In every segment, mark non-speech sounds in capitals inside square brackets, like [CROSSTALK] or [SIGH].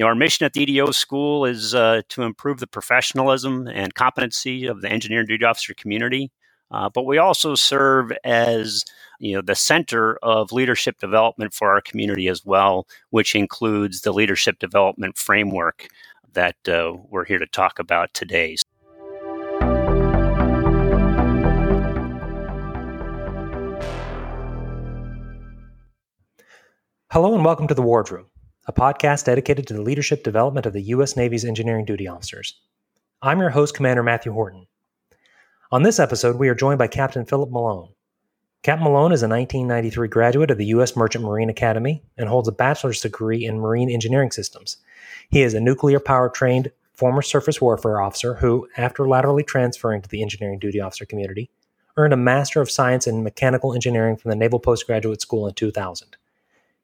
Know, our mission at the EDO school is uh, to improve the professionalism and competency of the engineering duty officer community. Uh, but we also serve as you know the center of leadership development for our community as well, which includes the leadership development framework that uh, we're here to talk about today. Hello and welcome to the Wardroom, a podcast dedicated to the leadership development of the U.S. Navy's engineering duty officers. I'm your host, Commander Matthew Horton. On this episode, we are joined by Captain Philip Malone. Captain Malone is a 1993 graduate of the U.S. Merchant Marine Academy and holds a bachelor's degree in marine engineering systems. He is a nuclear power trained former surface warfare officer who, after laterally transferring to the engineering duty officer community, earned a Master of Science in Mechanical Engineering from the Naval Postgraduate School in 2000.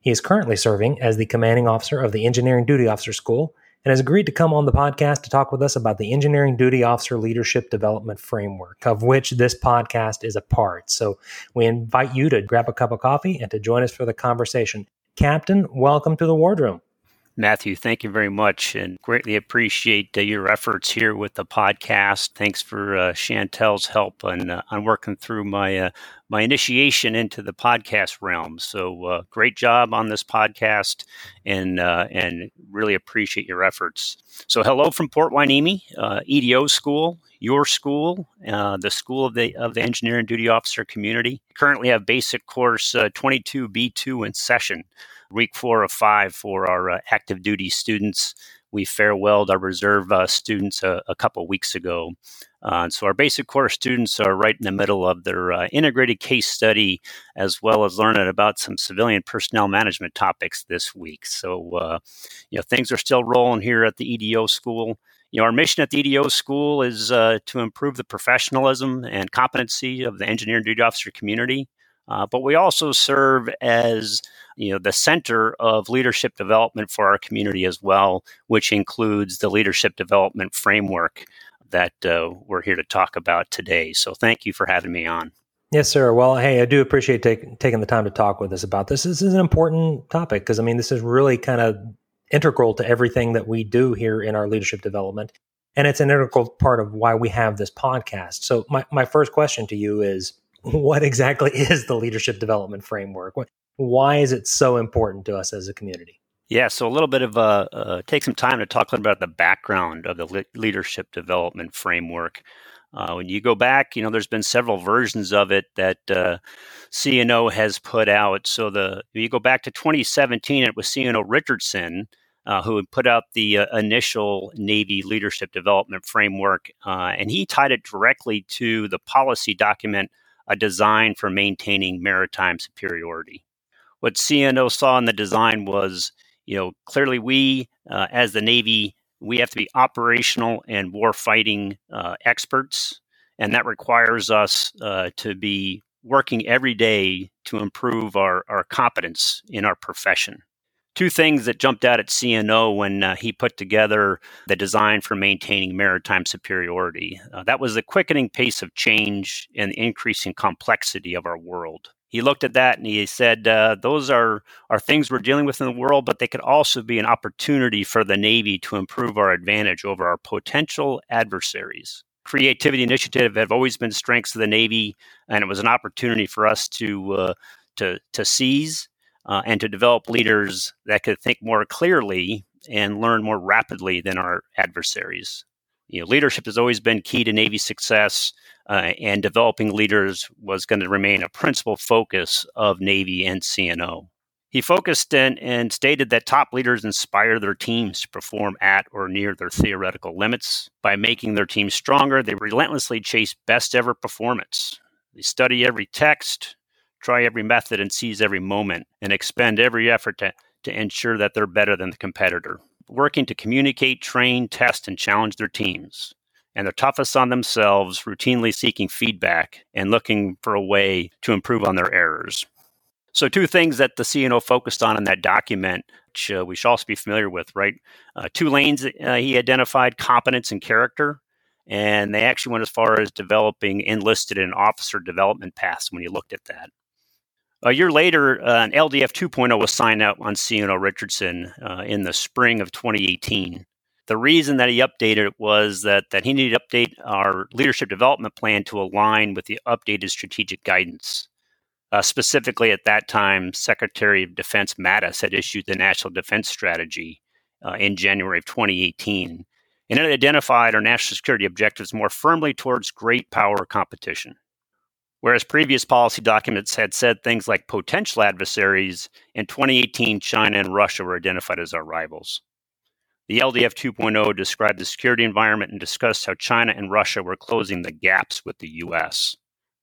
He is currently serving as the commanding officer of the Engineering Duty Officer School and has agreed to come on the podcast to talk with us about the Engineering Duty Officer Leadership Development Framework, of which this podcast is a part. So we invite you to grab a cup of coffee and to join us for the conversation. Captain, welcome to the Wardroom. Matthew, thank you very much and greatly appreciate uh, your efforts here with the podcast. Thanks for uh, Chantel's help on, uh, on working through my uh, my initiation into the podcast realm. So uh, great job on this podcast and uh, and really appreciate your efforts. So hello from Port Hueneme, EDO school, your school, the school of the of the engineering duty officer community. Currently have basic course 22B2 in session week four of five for our uh, active duty students. We farewelled our reserve uh, students a, a, couple weeks ago. Uh, so our basic course students are right in the middle of their uh, integrated case study, as well as learning about some civilian personnel management topics this week. So, uh, you know, things are still rolling here at the EDO school. You know, our mission at the EDO school is uh, to improve the professionalism and competency of the engineering duty officer community. Uh, but we also serve as you know the center of leadership development for our community as well, which includes the leadership development framework that uh, we're here to talk about today. So thank you for having me on. Yes, sir. Well, hey, I do appreciate take, taking the time to talk with us about this. This is an important topic because I mean, this is really kind of integral to everything that we do here in our leadership development. And it's an integral part of why we have this podcast. So, my, my first question to you is what exactly [LAUGHS] is the leadership development framework? Why is it so important to us as a community? Yeah, so a little bit of uh, uh, take some time to talk a little bit about the background of the le- leadership development framework. Uh, when you go back, you know, there's been several versions of it that uh, CNO has put out. So the you go back to 2017, it was CNO Richardson uh, who had put out the uh, initial Navy leadership development framework, uh, and he tied it directly to the policy document a design for maintaining maritime superiority. What CNO saw in the design was, you know, clearly we, uh, as the Navy, we have to be operational and war fighting uh, experts, and that requires us uh, to be working every day to improve our, our competence in our profession two things that jumped out at CNO when uh, he put together the design for maintaining maritime superiority. Uh, that was the quickening pace of change and the increasing complexity of our world. He looked at that and he said, uh, "Those are are things we're dealing with in the world, but they could also be an opportunity for the Navy to improve our advantage over our potential adversaries." Creativity initiative have always been strengths of the Navy, and it was an opportunity for us to uh, to to seize uh, and to develop leaders that could think more clearly and learn more rapidly than our adversaries. You know, leadership has always been key to Navy success, uh, and developing leaders was going to remain a principal focus of Navy and CNO. He focused and, and stated that top leaders inspire their teams to perform at or near their theoretical limits. By making their teams stronger, they relentlessly chase best ever performance. They study every text, try every method and seize every moment and expend every effort to, to ensure that they're better than the competitor. Working to communicate, train, test, and challenge their teams. And they're toughest on themselves, routinely seeking feedback and looking for a way to improve on their errors. So, two things that the CNO focused on in that document, which uh, we should also be familiar with, right? Uh, two lanes uh, he identified competence and character. And they actually went as far as developing enlisted and officer development paths when you looked at that. A year later, uh, an LDF 2.0 was signed out on CNO Richardson uh, in the spring of 2018. The reason that he updated it was that, that he needed to update our leadership development plan to align with the updated strategic guidance. Uh, specifically, at that time, Secretary of Defense Mattis had issued the National Defense Strategy uh, in January of 2018, and it identified our national security objectives more firmly towards great power competition. Whereas previous policy documents had said things like potential adversaries, in 2018, China and Russia were identified as our rivals. The LDF 2.0 described the security environment and discussed how China and Russia were closing the gaps with the U.S.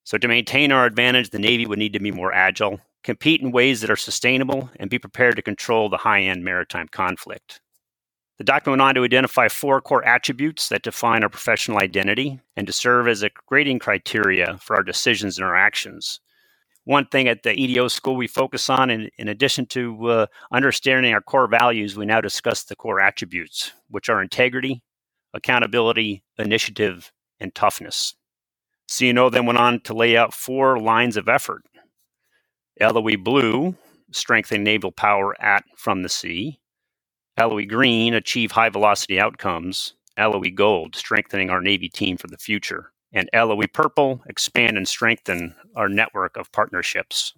So, to maintain our advantage, the Navy would need to be more agile, compete in ways that are sustainable, and be prepared to control the high end maritime conflict. The document went on to identify four core attributes that define our professional identity and to serve as a grading criteria for our decisions and our actions. One thing at the EDO school we focus on, in, in addition to uh, understanding our core values, we now discuss the core attributes, which are integrity, accountability, initiative, and toughness. CNO then went on to lay out four lines of effort. LOE Blue, strengthen naval power at from the sea. LOE Green, achieve high velocity outcomes. LOE Gold, strengthening our Navy team for the future. And LOE Purple, expand and strengthen our network of partnerships.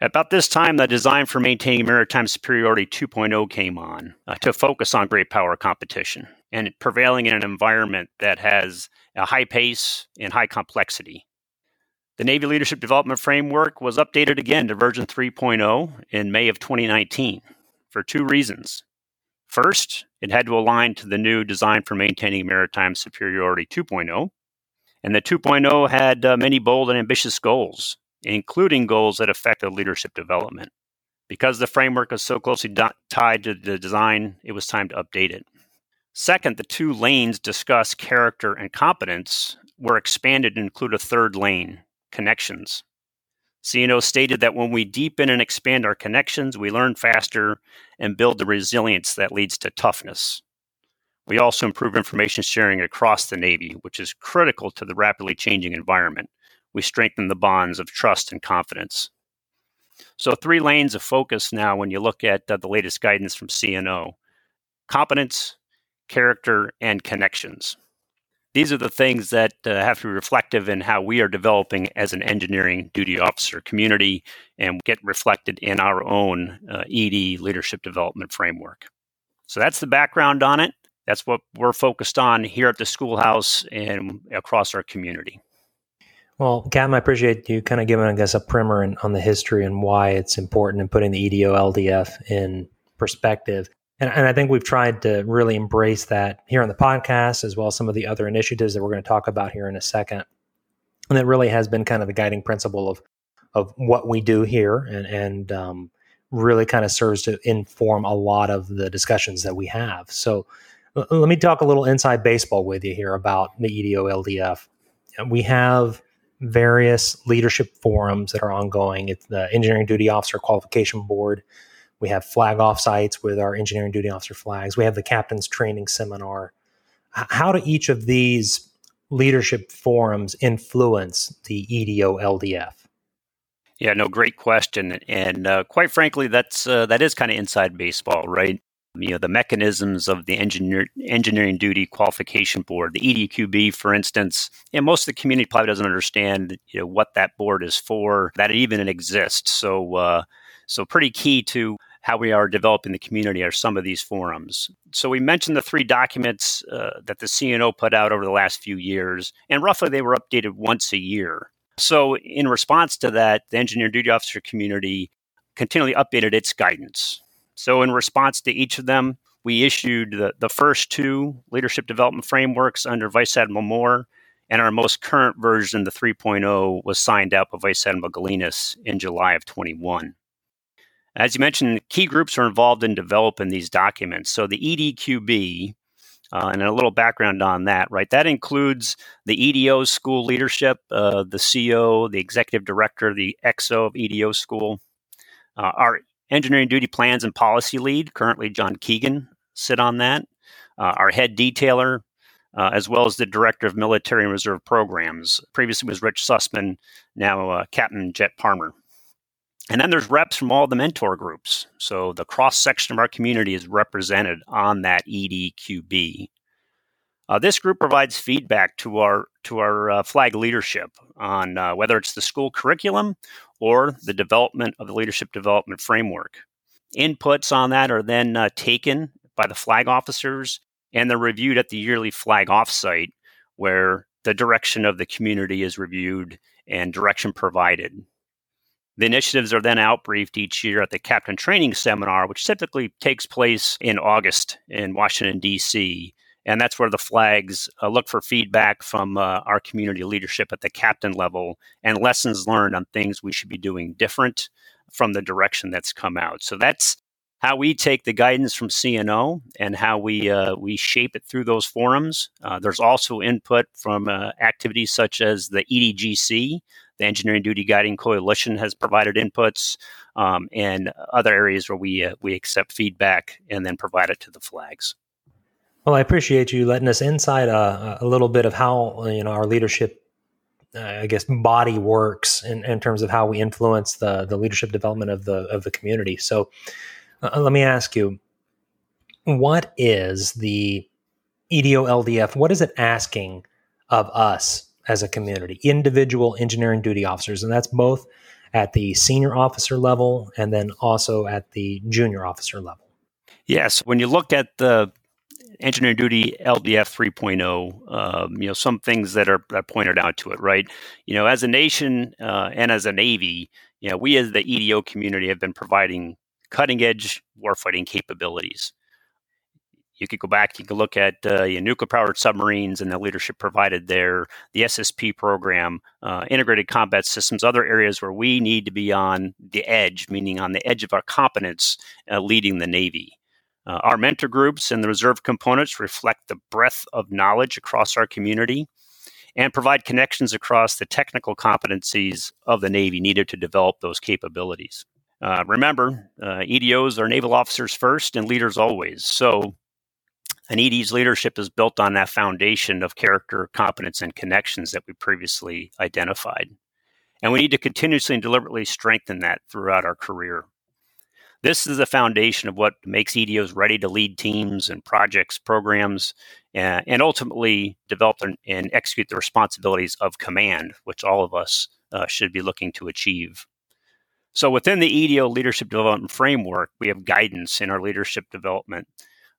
About this time, the design for maintaining maritime superiority 2.0 came on uh, to focus on great power competition and prevailing in an environment that has a high pace and high complexity. The Navy Leadership Development Framework was updated again to version 3.0 in May of 2019 for two reasons. First, it had to align to the new Design for Maintaining Maritime Superiority 2.0, and the 2.0 had uh, many bold and ambitious goals, including goals that affected leadership development. Because the framework is so closely do- tied to the design, it was time to update it. Second, the two lanes discuss character and competence were expanded to include a third lane, connections. CNO stated that when we deepen and expand our connections, we learn faster and build the resilience that leads to toughness. We also improve information sharing across the Navy, which is critical to the rapidly changing environment. We strengthen the bonds of trust and confidence. So, three lanes of focus now when you look at uh, the latest guidance from CNO competence, character, and connections. These are the things that uh, have to be reflective in how we are developing as an engineering duty officer community and get reflected in our own uh, ED leadership development framework. So that's the background on it. That's what we're focused on here at the schoolhouse and across our community. Well, Cam, I appreciate you kind of giving, I guess, a primer in, on the history and why it's important and putting the EDO LDF in perspective. And, and, I think we've tried to really embrace that here on the podcast, as well as some of the other initiatives that we're going to talk about here in a second. And that really has been kind of the guiding principle of of what we do here, and and um, really kind of serves to inform a lot of the discussions that we have. So, l- let me talk a little inside baseball with you here about the EDO LDF. We have various leadership forums that are ongoing. It's the Engineering Duty Officer Qualification Board we have flag off sites with our engineering duty officer flags. We have the captain's training seminar. How do each of these leadership forums influence the EDO LDF? Yeah, no, great question, and uh, quite frankly, that's uh, that is kind of inside baseball, right? You know, the mechanisms of the engineer, engineering duty qualification board, the EDQB, for instance, and most of the community probably doesn't understand, you know, what that board is for, that it even exists. So, uh, so pretty key to how we are developing the community are some of these forums. So we mentioned the three documents uh, that the CNO put out over the last few years, and roughly they were updated once a year. So in response to that, the engineer duty officer community continually updated its guidance. So in response to each of them, we issued the, the first two leadership development frameworks under Vice Admiral Moore, and our most current version, the 3.0, was signed out by Vice Admiral Galinis in July of 21. As you mentioned, key groups are involved in developing these documents. So the EDQB, uh, and a little background on that, right? That includes the EDO school leadership, uh, the CO, the executive director, the XO of EDO school, uh, our engineering duty plans and policy lead, currently John Keegan, sit on that, uh, our head detailer, uh, as well as the director of military and reserve programs. Previously was Rich Sussman, now uh, Captain Jet Palmer. And then there's reps from all the mentor groups. So the cross section of our community is represented on that EDQB. Uh, this group provides feedback to our to our uh, flag leadership on uh, whether it's the school curriculum or the development of the leadership development framework. Inputs on that are then uh, taken by the flag officers and they're reviewed at the yearly flag offsite, where the direction of the community is reviewed and direction provided. The initiatives are then outbriefed each year at the Captain Training Seminar, which typically takes place in August in Washington, D.C. And that's where the flags uh, look for feedback from uh, our community leadership at the captain level and lessons learned on things we should be doing different from the direction that's come out. So that's how we take the guidance from CNO and how we uh, we shape it through those forums. Uh, there's also input from uh, activities such as the EDGC, the Engineering Duty Guiding Coalition, has provided inputs, um, and other areas where we uh, we accept feedback and then provide it to the flags. Well, I appreciate you letting us inside a, a little bit of how you know our leadership I guess body works in, in terms of how we influence the the leadership development of the of the community. So, uh, let me ask you, what is the EDO LDF? What is it asking of us as a community, individual engineering duty officers? And that's both at the senior officer level and then also at the junior officer level. Yes, when you look at the engineering duty LDF 3.0, um, you know, some things that are, are pointed out to it, right? You know, as a nation uh, and as a Navy, you know, we as the EDO community have been providing cutting edge warfighting capabilities. You could go back, you could look at uh, nuclear powered submarines and the leadership provided there, the SSP program, uh, integrated combat systems, other areas where we need to be on the edge, meaning on the edge of our competence uh, leading the Navy. Uh, our mentor groups and the reserve components reflect the breadth of knowledge across our community and provide connections across the technical competencies of the Navy needed to develop those capabilities. Uh, remember, uh, EDOs are naval officers first and leaders always. So, an ED's leadership is built on that foundation of character, competence, and connections that we previously identified. And we need to continuously and deliberately strengthen that throughout our career. This is the foundation of what makes EDOs ready to lead teams and projects, programs, uh, and ultimately develop and, and, execute the responsibilities of command, which all of us uh, should be looking to achieve. So within the EDO leadership development framework, we have guidance in our leadership development.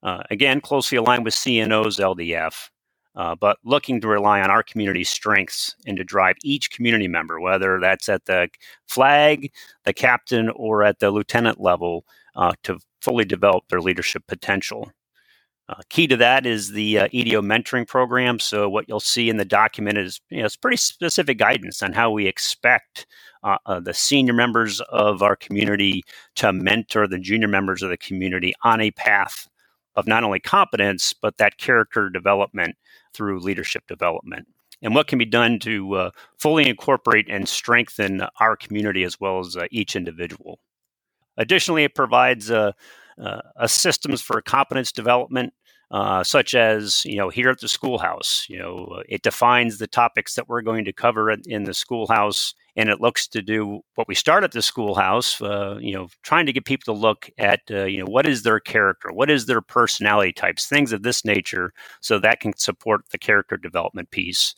Uh, again, closely aligned with CNO's LDF, uh, but looking to rely on our community's strengths and to drive each community member, whether that's at the flag, the captain, or at the lieutenant level, uh, to fully develop their leadership potential. Uh, key to that is the uh, EDO mentoring program. So what you'll see in the document is you know, it's pretty specific guidance on how we expect uh, uh, the senior members of our community to mentor the junior members of the community on a path of not only competence but that character development through leadership development. And what can be done to uh, fully incorporate and strengthen our community as well as uh, each individual. Additionally, it provides uh, uh, a systems for competence development, uh, such as you know here at the schoolhouse. You know, it defines the topics that we're going to cover in, in the schoolhouse, and it looks to do what we start at the schoolhouse. Uh, you know, trying to get people to look at uh, you know what is their character, what is their personality types, things of this nature, so that can support the character development piece.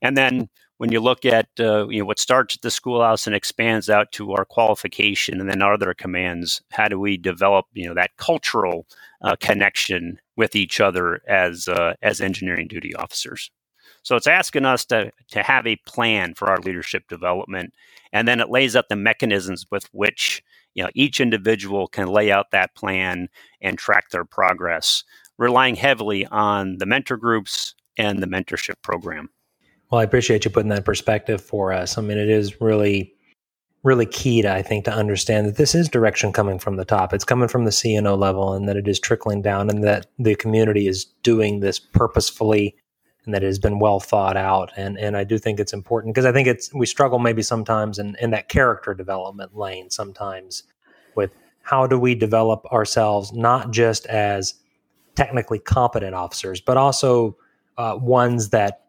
And then when you look at uh, you know what starts at the schoolhouse and expands out to our qualification and then other commands, how do we develop you know that cultural uh, connection with each other as uh, as engineering duty officers? So it's asking us to to have a plan for our leadership development, and then it lays out the mechanisms with which you know each individual can lay out that plan and track their progress, relying heavily on the mentor groups and the mentorship program. Well, I appreciate you putting that perspective for us. I mean, it is really, really key to, I think, to understand that this is direction coming from the top. It's coming from the CNO level and that it is trickling down and that the community is doing this purposefully and that it has been well thought out. And, and I do think it's important because I think it's, we struggle maybe sometimes in, in that character development lane sometimes with how do we develop ourselves, not just as technically competent officers, but also uh, ones that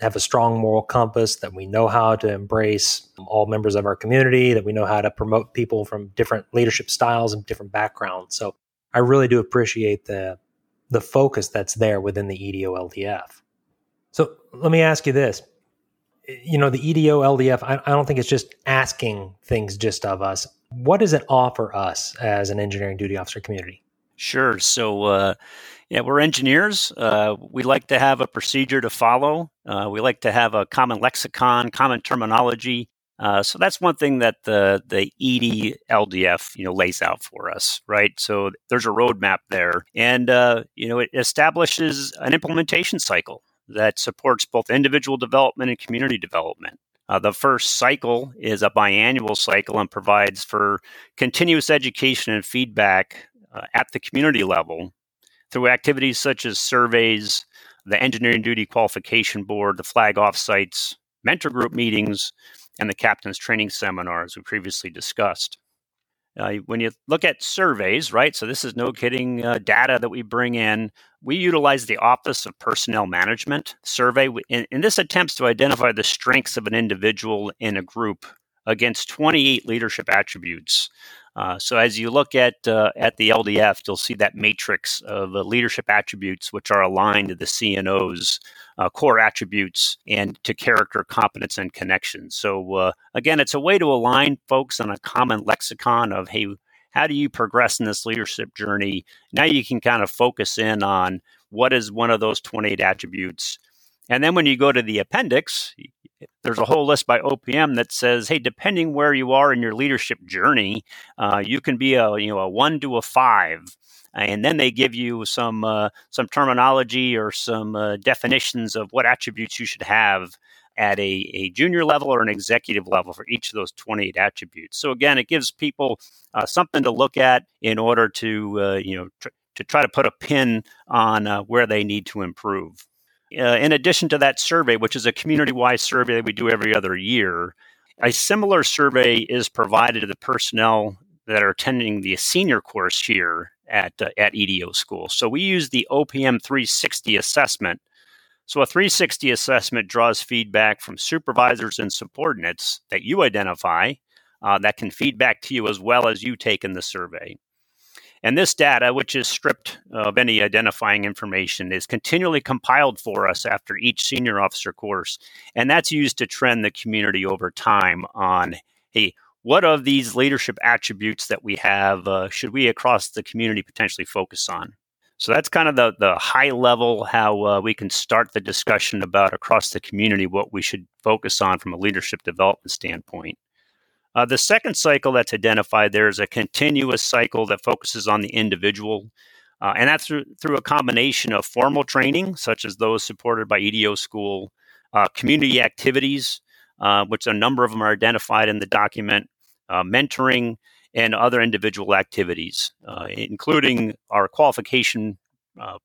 have a strong moral compass, that we know how to embrace all members of our community, that we know how to promote people from different leadership styles and different backgrounds. So I really do appreciate the the focus that's there within the EDO LDF. Let me ask you this. You know, the EDO LDF, I, I don't think it's just asking things just of us. What does it offer us as an engineering duty officer community? Sure. So, uh, yeah, we're engineers. Uh, we like to have a procedure to follow. Uh, we like to have a common lexicon, common terminology. Uh, so that's one thing that the the ED LDF you know lays out for us, right? So there's a roadmap there, and uh, you know it establishes an implementation cycle that supports both individual development and community development. Uh, the first cycle is a biannual cycle and provides for continuous education and feedback uh, at the community level through activities such as surveys, the Engineering Duty Qualification Board, the flag offsites, mentor group meetings, and the captain's training seminars we previously discussed. Uh, when you look at surveys, right? So this is no kidding uh, data that we bring in. We utilize the Office of Personnel Management survey, and, and this attempts to identify the strengths of an individual in a group against 28 leadership attributes uh, so as you look at uh, at the LDF, you'll see that matrix of uh, leadership attributes, which are aligned to the CNO's uh, core attributes and to character, competence, and connections. So uh, again, it's a way to align folks on a common lexicon of hey, how do you progress in this leadership journey? Now you can kind of focus in on what is one of those 28 attributes. And then when you go to the appendix, there's a whole list by OPM that says, hey, depending where you are in your leadership journey, uh, you can be a you know a one to a five, and then they give you some uh, some terminology or some uh, definitions of what attributes you should have at a, a junior level or an executive level for each of those 28 attributes. So again, it gives people uh, something to look at in order to uh, you know tr- to try to put a pin on uh, where they need to improve. Uh, in addition to that survey, which is a community wide survey that we do every other year, a similar survey is provided to the personnel that are attending the senior course here at, uh, at EDO school. So we use the OPM 360 assessment. So a 360 assessment draws feedback from supervisors and subordinates that you identify uh, that can feed back to you as well as you take in the survey. And this data, which is stripped of any identifying information, is continually compiled for us after each senior officer course. And that's used to trend the community over time on, hey, what of these leadership attributes that we have uh, should we across the community potentially focus on? So that's kind of the, the high level how uh, we can start the discussion about across the community what we should focus on from a leadership development standpoint. Uh, the second cycle that's identified there is a continuous cycle that focuses on the individual. Uh, and that's through, through a combination of formal training, such as those supported by EDO school, uh, community activities, uh, which a number of them are identified in the document, uh, mentoring, and other individual activities, uh, including our qualification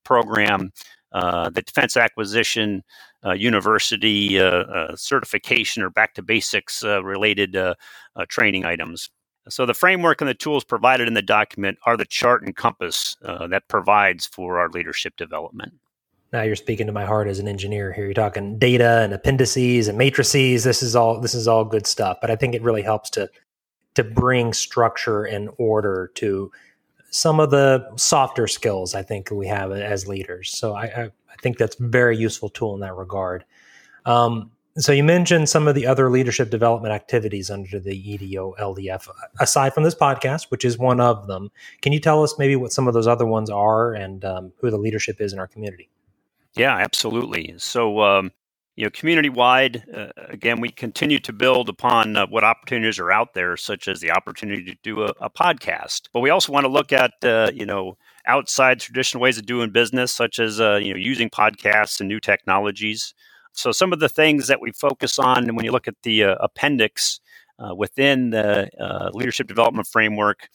program, the defense acquisition uh, university uh, uh, certification or back to basics related training items. So the framework and the tools provided in the document are the chart and compass that provides for our leadership development. Now you're speaking to my heart as an engineer here. You're talking data and appendices and matrices. This is all this is all good stuff, but I think it really helps to to bring structure and order to some of the softer skills I think we have as leaders. So I, I, I think that's a very useful tool in that regard. Um, so you mentioned some of the other leadership development activities under the EDO LDF, aside from this podcast, which is one of them. Can you tell us maybe what some of those other ones are and um, who the leadership is in our community? Yeah, absolutely. So um, you know, community wide, uh, again, we continue to build upon uh, what opportunities are out there, such as the opportunity to do a, a podcast. But we also want to look at, uh, you know, outside traditional ways of doing business, such as, uh, you know, using podcasts and new technologies. So some of the things that we focus on, and when you look at the uh, appendix uh, within the leadership development framework,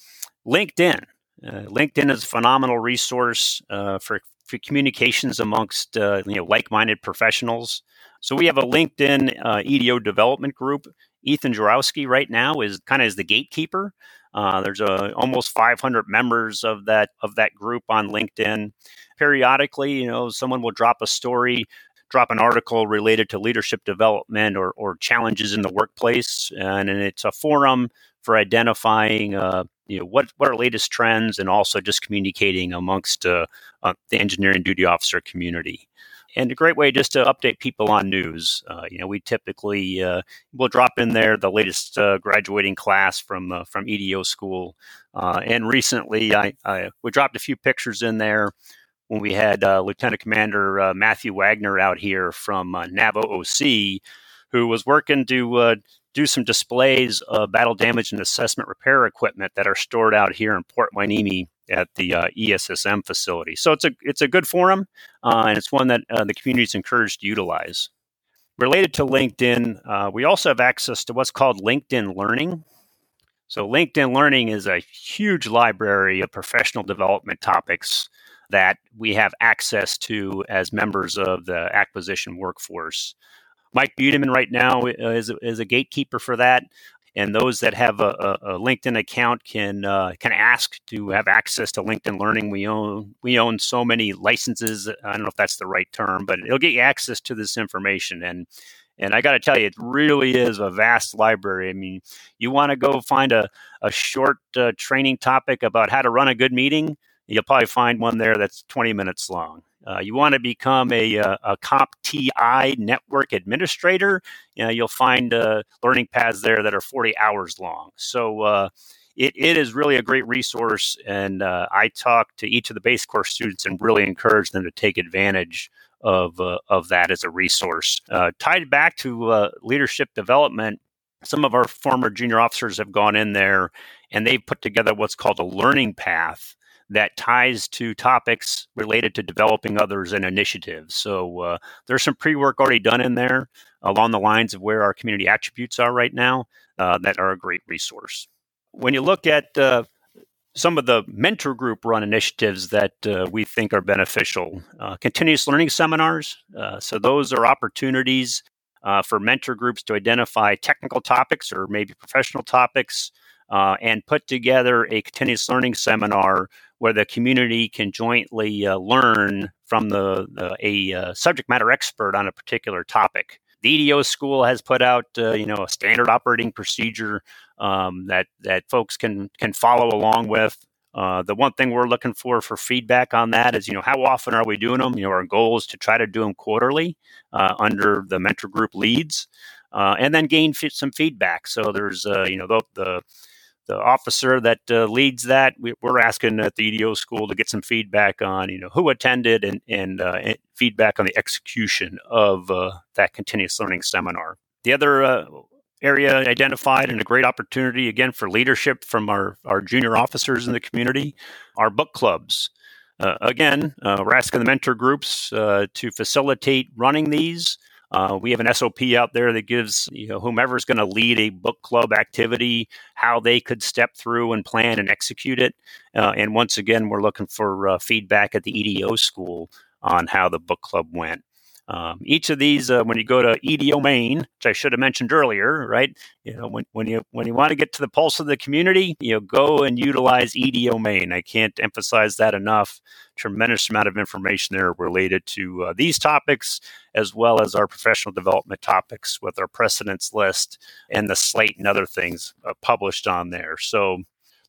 LinkedIn. LinkedIn is a phenomenal resource for for communications amongst uh, you know like-minded professionals. So we have a LinkedIn uh, EDO development group. Ethan Jarowski right now is kind of is the gatekeeper. Uh, there's a, almost 500 members of that of that group on LinkedIn. Periodically, you know, someone will drop a story drop an article related to leadership development or, or challenges in the workplace, and, and it's a forum for identifying uh, you know what what are latest trends and also just communicating amongst uh, uh, the engineering duty officer community and a great way just to update people on news. Uh, you know, we typically uh, will drop in there the latest uh, graduating class from uh, from EDO school. And recently, I, I, we dropped a few pictures in there when we had Lieutenant Commander Matthew Wagner out here from NAVO OC, who was working to do some displays of battle damage and assessment repair equipment that are stored out here in Port Hueneme at the uh, ESSM facility. So it's a it's a good forum, uh, and it's one that uh, the community is encouraged to utilize. Related to LinkedIn, uh, we also have access to what's called LinkedIn Learning. So LinkedIn Learning is a huge library of professional development topics that we have access to as members of the acquisition workforce. Mike Budeman right now uh, is, is a gatekeeper for that and those that have a, a, a LinkedIn account can uh, can ask to have access to LinkedIn Learning. We own we own so many licenses. I don't know if that's the right term, but it'll get you access to this information. And and I got to tell you, it really is a vast library. I mean, you want to go find a a short uh, training topic about how to run a good meeting, you'll probably find one there that's 20 minutes long. Uh, you want to become a, uh, a, a CompTIA network administrator, you know, you'll find uh, learning paths there that are 40 hours long. So uh, it, it is really a great resource. And uh, I talk to each of the base course students and really encourage them to take advantage of, uh, of that as a resource. tied back to leadership development, some of our former junior officers have gone in there and they've put together what's called a learning path that ties to topics related to developing others and initiatives. So uh, there's some pre work already done in there along the lines of where our community attributes are right now uh, that are a great resource. When you look at uh, some of the mentor group run initiatives that uh, we think are beneficial, uh, continuous learning seminars. Uh, so those are opportunities for mentor groups to identify technical topics or maybe professional topics and put together a continuous learning seminar where the community can jointly uh, learn from the, the a uh, subject matter expert on a particular topic. The EDO school has put out, uh, you know, a standard operating procedure um, that that folks can can follow along with. Uh, the one thing we're looking for for feedback on that is, you know, how often are we doing them? You know, our goal is to try to do them quarterly uh, under the mentor group leads, and then gain f- some feedback. So there's, you know, the, the the officer that uh, leads that, we, are asking at the EDO school to get some feedback on, you know, who attended and, and, uh, and feedback on the execution of uh, that continuous learning seminar. The other uh, area identified and a great opportunity, again, for leadership from our, our junior officers in the community are book clubs. Uh, again, uh, we're asking the mentor groups to facilitate running these. Uh, we have an SOP out there that gives you know whomever is going to lead a book club activity how they could step through and plan and execute it. Uh, and once again, we're looking for uh, feedback at the EDO school on how the book club went. Um, each of these, uh, when you go to EDO Main, which I should have mentioned earlier, right? You know, when, when you when you want to get to the pulse of the community, you know, go and utilize EDO Main. I can't emphasize that enough. Tremendous amount of information there related to uh, these topics, as well as our professional development topics with our precedence list and the slate and other things uh, published on there. So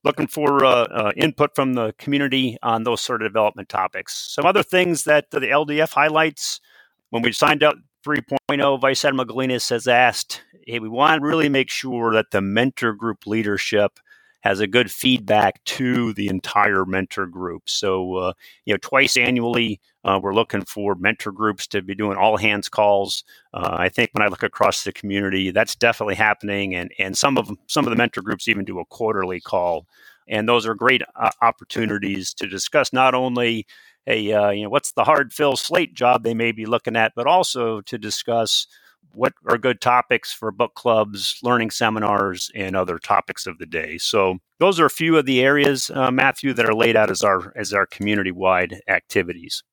looking for uh, uh, input from the community on those sort of development topics. Some other things that the LDF highlights when we signed up 3.0, Vice Admiral Galinis has asked, hey, we want to really make sure that the mentor group leadership has a good feedback to the entire mentor group. So, uh, you know, twice annually, uh, we're looking for mentor groups to be doing all hands calls. Uh, I think when I look across the community, that's definitely happening, and and some of some of the mentor groups even do a quarterly call, and those are great uh, opportunities to discuss not only a uh, you know what's the hard fill slate job they may be looking at, but also to discuss what are good topics for book clubs, learning seminars, and other topics of the day. So those are a few of the areas, uh, Matthew, that are laid out as our as our community wide activities.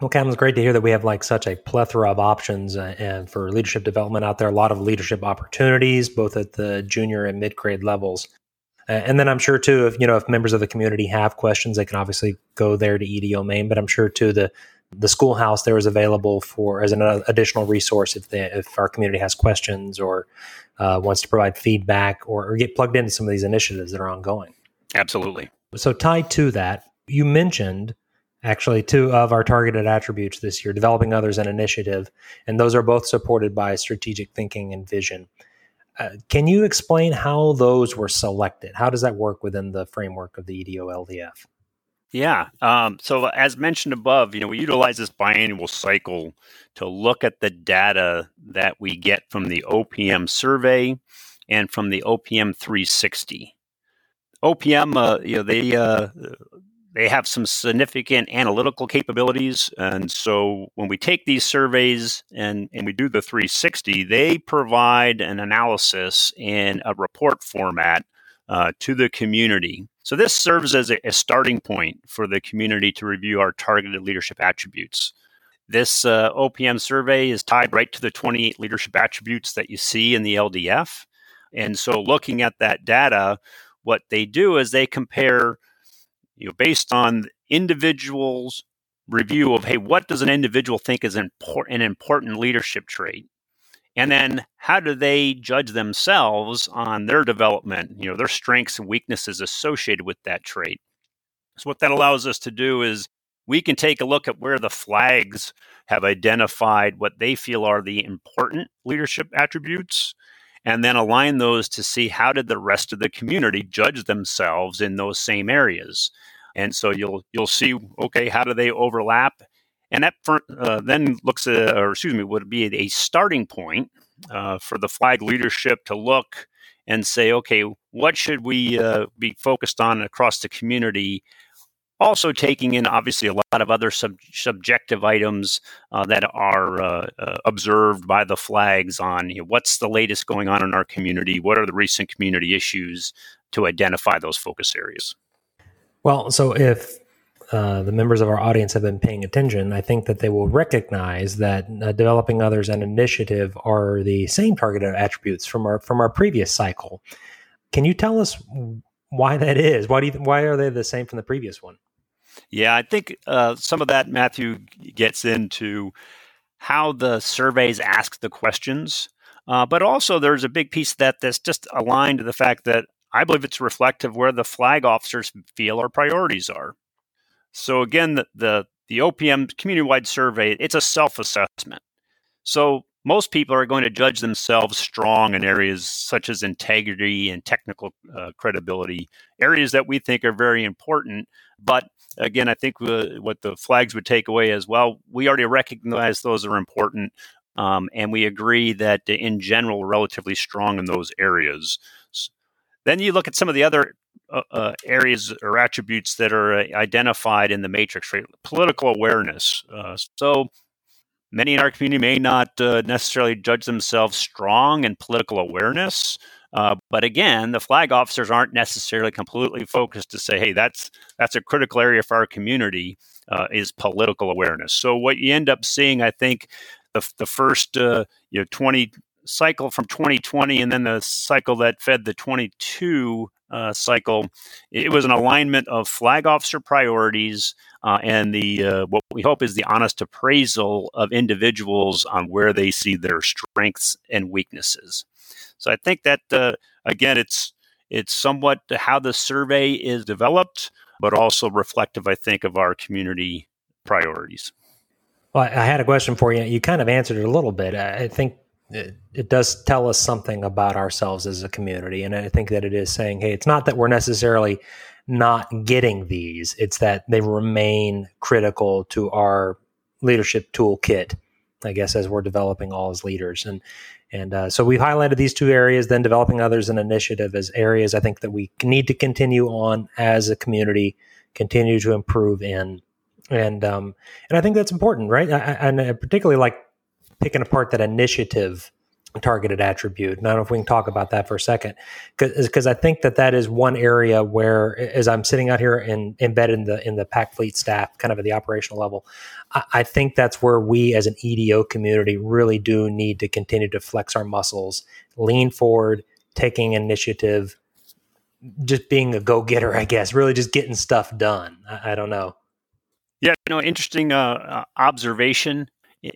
Well, Cam, it's great to hear that we have like such a plethora of options uh, and for leadership development out there. A lot of leadership opportunities, both at the junior and mid grade levels. And then I'm sure too, if you know, if members of the community have questions, they can obviously go there to EDO main. But I'm sure too the the schoolhouse there is available for as an additional resource if they, if our community has questions or uh, wants to provide feedback or, or get plugged into some of these initiatives that are ongoing. Absolutely. So tied to that, you mentioned actually two of our targeted attributes this year developing others and initiative and those are both supported by strategic thinking and vision uh, can you explain how those were selected? How does that work within the framework of the edo ldf yeah um, so as mentioned above you know we utilize this biannual cycle to look at the data that we get from the opm survey and from the opm 360 opm uh, you know they uh, they have some significant analytical capabilities. And so when we take these surveys and, and we do the 360, they provide an analysis in a report format uh, to the community. So this serves as a, a, starting point for the community to review our targeted leadership attributes. This uh, OPM survey is tied right to the 28 leadership attributes that you see in the LDF. And so looking at that data, what they do is they compare you know, based on individuals' review of, hey, what does an individual think is important, an important leadership trait? And then how do they judge themselves on their development, you know, their strengths and weaknesses associated with that trait? So, what that allows us to do is we can take a look at where the flags have identified what they feel are the important leadership attributes and then align those to see how did the rest of the community judge themselves in those same areas and so you'll you'll see okay how do they overlap? And that uh, then looks at, or excuse me would be a starting point uh, for the flag leadership to look and say okay what should we uh, be focused on across the community? Also taking in obviously a lot of other sub- subjective items uh, that are uh, uh, observed by the flags on you know, what's the latest going on in our community, what are the recent community issues to identify those focus areas. Well, so if uh, the members of our audience have been paying attention, I think that they will recognize that uh, developing others and initiative are the same targeted attributes from our from our previous cycle. Can you tell us why that is? Why do you, why are they the same from the previous one? Yeah, I think uh, some of that Matthew gets into how the surveys ask the questions, uh, but also there's a big piece that that's just aligned to the fact that I believe it's reflective where the flag officers feel our priorities are. So again, the the, the OPM community-wide survey it's a self-assessment. So most people are going to judge themselves strong in areas such as integrity and technical uh, credibility, areas that we think are very important. But again, I think uh, what the flags would take away as well, we already recognize those are important. Um, and we agree that in general, relatively strong in those areas. Then you look at some of the other uh, uh, areas or attributes that are uh, identified in the matrix, right? Political awareness. Uh, so many in our community may not necessarily judge themselves strong in political awareness. Uh, but again, the flag officers aren't necessarily completely focused to say, "Hey, that's that's a critical area for our community." Uh, is political awareness. So what you end up seeing, I think, the the first uh, you know twenty cycle from 2020, and then the cycle that fed the 22 uh, cycle, it was an alignment of flag officer priorities uh, and the uh, what we hope is the honest appraisal of individuals on where they see their strengths and weaknesses. So I think that uh, again, it's it's somewhat how the survey is developed, but also reflective, I think, of our community priorities. Well, I had a question for you. You kind of answered it a little bit. I think it, it, does tell us something about ourselves as a community. And I think that it is saying, hey, it's not that we're necessarily not getting these, it's that they remain critical to our leadership toolkit, I guess, as we're developing all as leaders. And and uh, so we've highlighted these two areas, then developing others and initiative as areas I think that we need to continue on as a community, continue to improve in. And um, and I think that's important, right? I, and I particularly like picking apart that initiative targeted attribute. And I don't know if we can talk about that for a second, because I think that that is one area where, as I'm sitting out here and embedded in the in the Pac Fleet staff, kind of at the operational level, I, I think that's where we as an EDO community really do need to continue to flex our muscles, lean forward, taking initiative, just being a go getter, I guess, really just getting stuff done. I, I don't know. Yeah, no, interesting uh, observation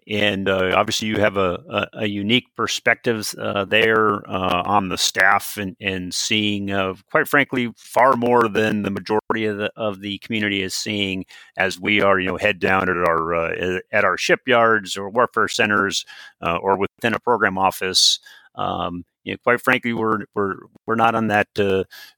and uh, obviously you have a, a, a unique perspective uh, there uh, on the staff and, and seeing, uh, quite frankly, far more than the majority of the, of the community is seeing as we are, you know, head down at our uh, at our shipyards or warfare centers uh, or within a program office. Um, you know, quite frankly, we're we're we're not on that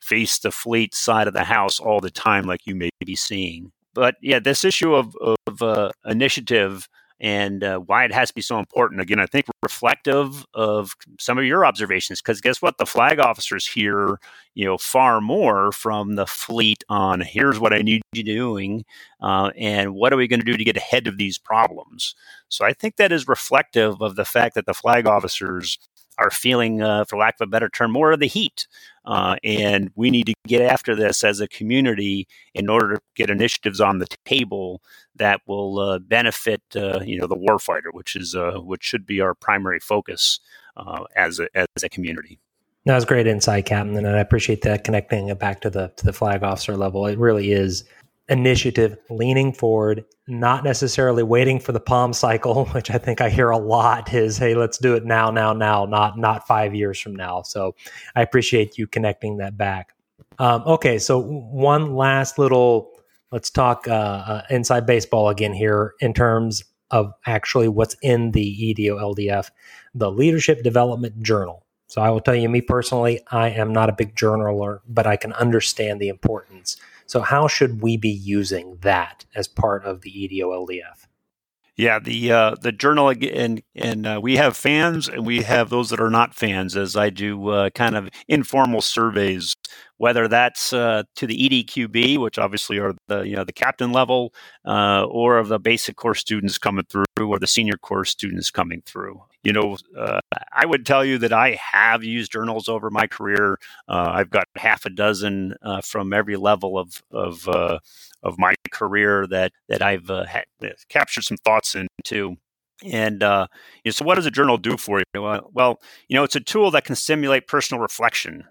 face the fleet side of the house all the time like you may be seeing. But yeah, this issue of of initiative and uh, why it has to be so important. Again, I think reflective of some of your observations, because guess what? The flag officers hear, you know, far more from the fleet on here's what I need you doing, uh, and what are we going to do to get ahead of these problems. So I think that is reflective of the fact that the flag officers are feeling, uh, for lack of a better term, more of the heat. Uh, and we need to get after this as a community in order to get initiatives on the table that will uh, benefit, uh, you know, the warfighter, which is uh, which should be our primary focus uh, as a, as a community. That was great insight, Captain, and I appreciate that connecting it back to the to the flag officer level. It really is initiative, leaning forward, not necessarily waiting for the POM cycle, [LAUGHS] which I think I hear a lot is, hey, let's do it now, now, now, not not five years from now. So I appreciate you connecting that back. Um, okay, so one last little, let's talk uh, uh, inside baseball again here in terms of actually what's in the EDO LDF, the Leadership Development Journal. So I will tell you, me personally, I am not a big journaler, but I can understand the importance so, how should we be using that as part of the EDO LDF? Yeah, the uh, the journal and and uh, we have fans and we have those that are not fans. As I do uh, kind of informal surveys, whether that's uh, to the EDQB, which obviously are the you know the captain level, uh, or of the basic course students coming through, or the senior course students coming through you know, uh, I would tell you that I have used journals over my career. Uh, I've got half a dozen uh, from every level of of uh, of my career that that I've captured some thoughts into. And uh, you know, so, what does a journal do for you? Well, you know, it's a tool that can stimulate personal reflection,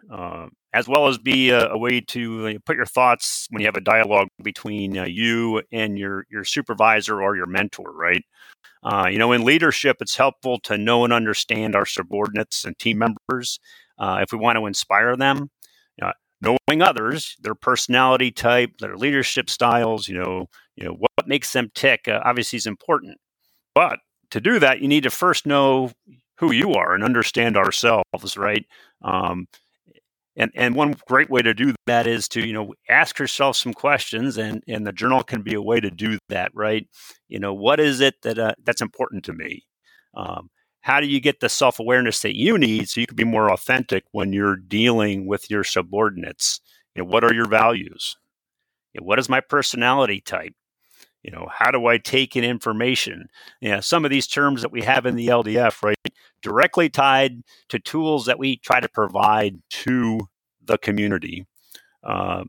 as well as be a, a way to put your thoughts when you have a dialogue between you and your your supervisor or your mentor, right? Uh, you know, in leadership, it's helpful to know and understand our subordinates and team members uh, if we want to inspire them. Uh, knowing others, their personality type, their leadership styles, you know, you know what makes them tick, uh, obviously is important. But to do that, you need to first know who you are and understand ourselves, right? Um, and and one great way to do that is to you know ask yourself some questions and and the journal can be a way to do that right? You know what is it that uh, that's important to me? Um, how do you get the self-awareness that you need so you can be more authentic when you're dealing with your subordinates? You know what are your values? You know, what is my personality type you know how do i take in information you know some of these terms that we have in the ldf right directly tied to tools that we try to provide to the community uh,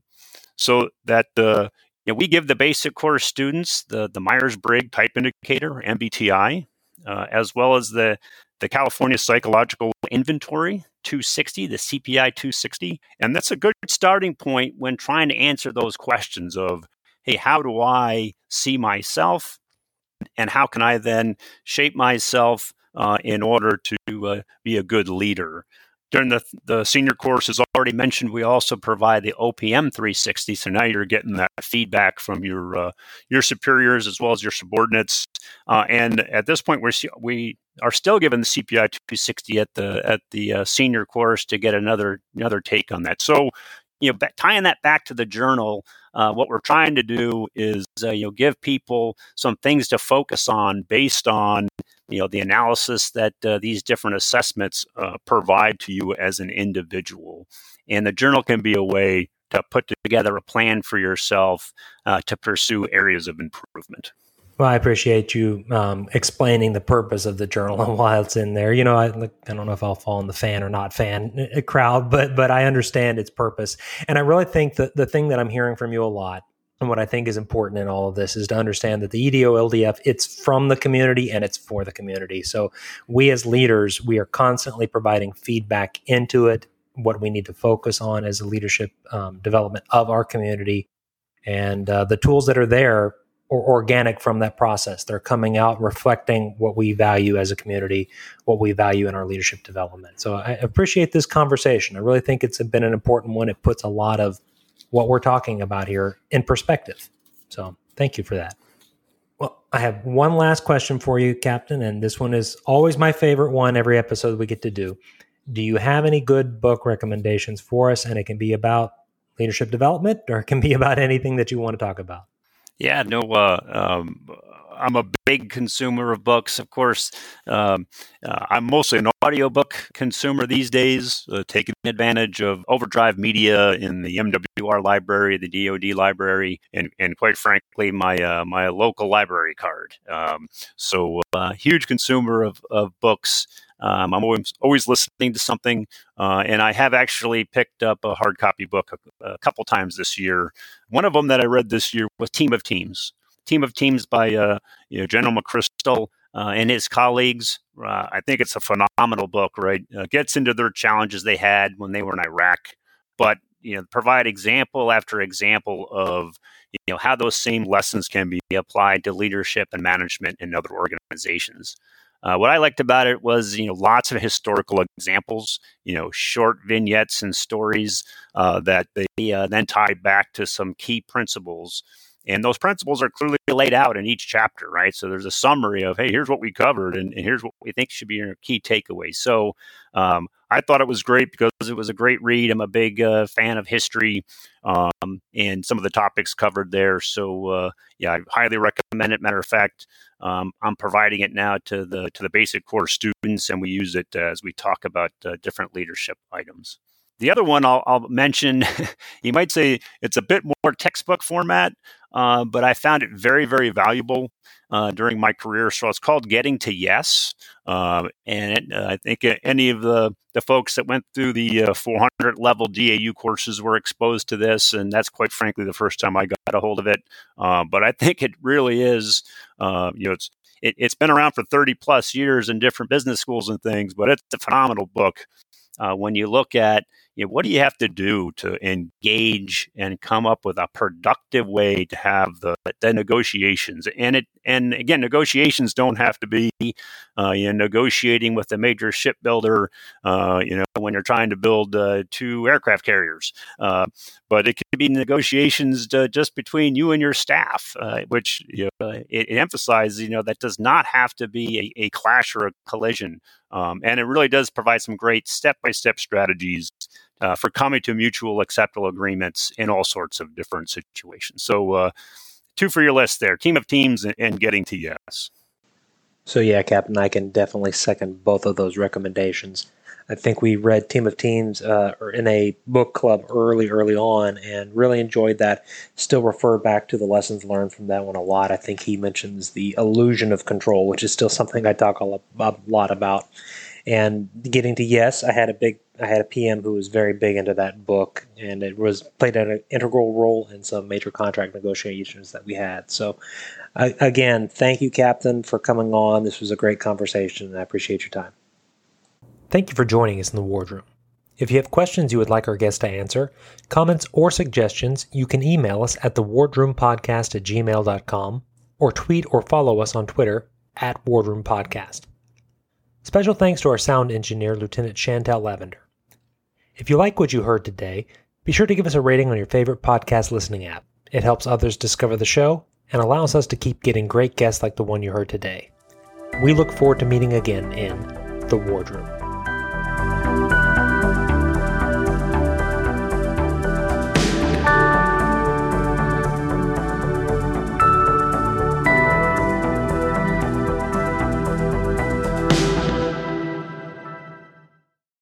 so that uh, you know, we give the basic course students the, the myers-briggs type indicator mbti uh, as well as the the California Psychological Inventory 260, the CPI 260. And that's a good starting point when trying to answer those questions of hey, how do I see myself? And how can I then shape myself uh, in order to uh, be a good leader? During the, the senior course, as already mentioned, we also provide the OPM 360. So now you're getting that feedback from your uh, your superiors as well as your subordinates. Uh, and at this point, we're we are still given the CPI 260 at the at the uh, senior course to get another another take on that. So you know, tying that back to the journal, uh, what we're trying to do is uh, you know give people some things to focus on based on you know the analysis that uh, these different assessments uh, provide to you as an individual, and the journal can be a way to put together a plan for yourself uh, to pursue areas of improvement. Well, I appreciate you um, explaining the purpose of the journal [LAUGHS] and why it's in there. You know, I, I don't know if I'll fall in the fan or not fan uh, crowd, but but I understand its purpose, and I really think that the thing that I'm hearing from you a lot, and what I think is important in all of this, is to understand that the EDO LDF it's from the community and it's for the community. So we as leaders, we are constantly providing feedback into it, what we need to focus on as a leadership um, development of our community, and uh, the tools that are there or organic from that process. They're coming out reflecting what we value as a community, what we value in our leadership development. So I appreciate this conversation. I really think it's been an important one. It puts a lot of what we're talking about here in perspective. So thank you for that. Well, I have one last question for you, Captain, and this one is always my favorite one every episode we get to do. Do you have any good book recommendations for us? And it can be about leadership development or it can be about anything that you want to talk about. Yeah, no, uh, um, I'm a big consumer of books. Of course, um, uh, I'm mostly an audiobook consumer these days, uh, taking advantage of Overdrive Media in the MWR library, the DoD library, and, and quite frankly, my uh, my local library card. Um, so, uh, huge consumer of, of books. Um, I'm always, always listening to something, uh, and I have actually picked up a hard copy book a, a, couple times this year. One of them that I read this year was Team of Teams. Team of Teams by uh, you know, General McChrystal uh, and his colleagues. Uh, I think it's a phenomenal book. Right, uh, gets into their challenges they had when they were in Iraq, but you know, provide example after example of you know how those same lessons can be applied to leadership and management in other organizations. Uh, what I liked about it was, you know, lots of historical examples, you know, short vignettes and stories uh, that they uh, then tie back to some key principles. And those principles are clearly laid out in each chapter, right? So there's a summary of, hey, here's what we covered, and, and here's what we think should be your key takeaway. So um, I thought it was great because it was a great read. I'm a big uh, fan of history um, and some of the topics covered there. So uh, yeah, I highly recommend it. Matter of fact, um, I'm providing it now to the to the basic core students, and we use it as we talk about uh, different leadership items. The other one I'll, I'll mention, [LAUGHS] you might say it's a bit more textbook format, uh, but I found it very, very valuable uh, during my career. So it's called Getting to Yes. Uh, and it, uh, I think any of the, the folks that went through the uh, 400 level DAU courses were exposed to this. And that's quite frankly the first time I got a hold of it. Uh, but I [LAUGHS] think it really is, you know, it's, it, has been around for 30 plus years in different business schools and things, but it's a phenomenal book. When you look at you know, what do you have to do to engage and come up with a productive way to have the, the negotiations? And it and again, negotiations don't have to be uh, you know negotiating with a major shipbuilder, uh, you know, when you're trying to build uh, two aircraft carriers, uh, but it could be negotiations uh, just between you and your staff, uh, which you know, it, it, emphasizes you know that does not have to be a, a clash or a collision, um, and it really does provide some great step by step strategies uh, for coming to mutual acceptable agreements in all sorts of different situations. So, uh, two for your list there team of teams and, and getting to yes. So, yeah, Captain, I can definitely second both of those recommendations. I think we read Team of Teams uh, in a book club early, early on, and really enjoyed that. Still refer back to the lessons learned from that one a lot. I think he mentions the illusion of control, which is still something I talk a lot about. And getting to yes, I had a big, I had a PM who was very big into that book, and it was played an integral role in some major contract negotiations that we had. So, uh, again, thank you, Captain, for coming on. This was a great conversation, and I appreciate your time. Thank you for joining us in the wardroom. If you have questions you would like our guest to answer, comments, or suggestions, you can email us at thewardroompodcast at gmail.com or tweet or follow us on Twitter at Wardroom Podcast. Special thanks to our sound engineer, Lieutenant Chantel Lavender. If you like what you heard today, be sure to give us a rating on your favorite podcast listening app. It helps others discover the show and allows us to keep getting great guests like the one you heard today. We look forward to meeting again in the wardroom.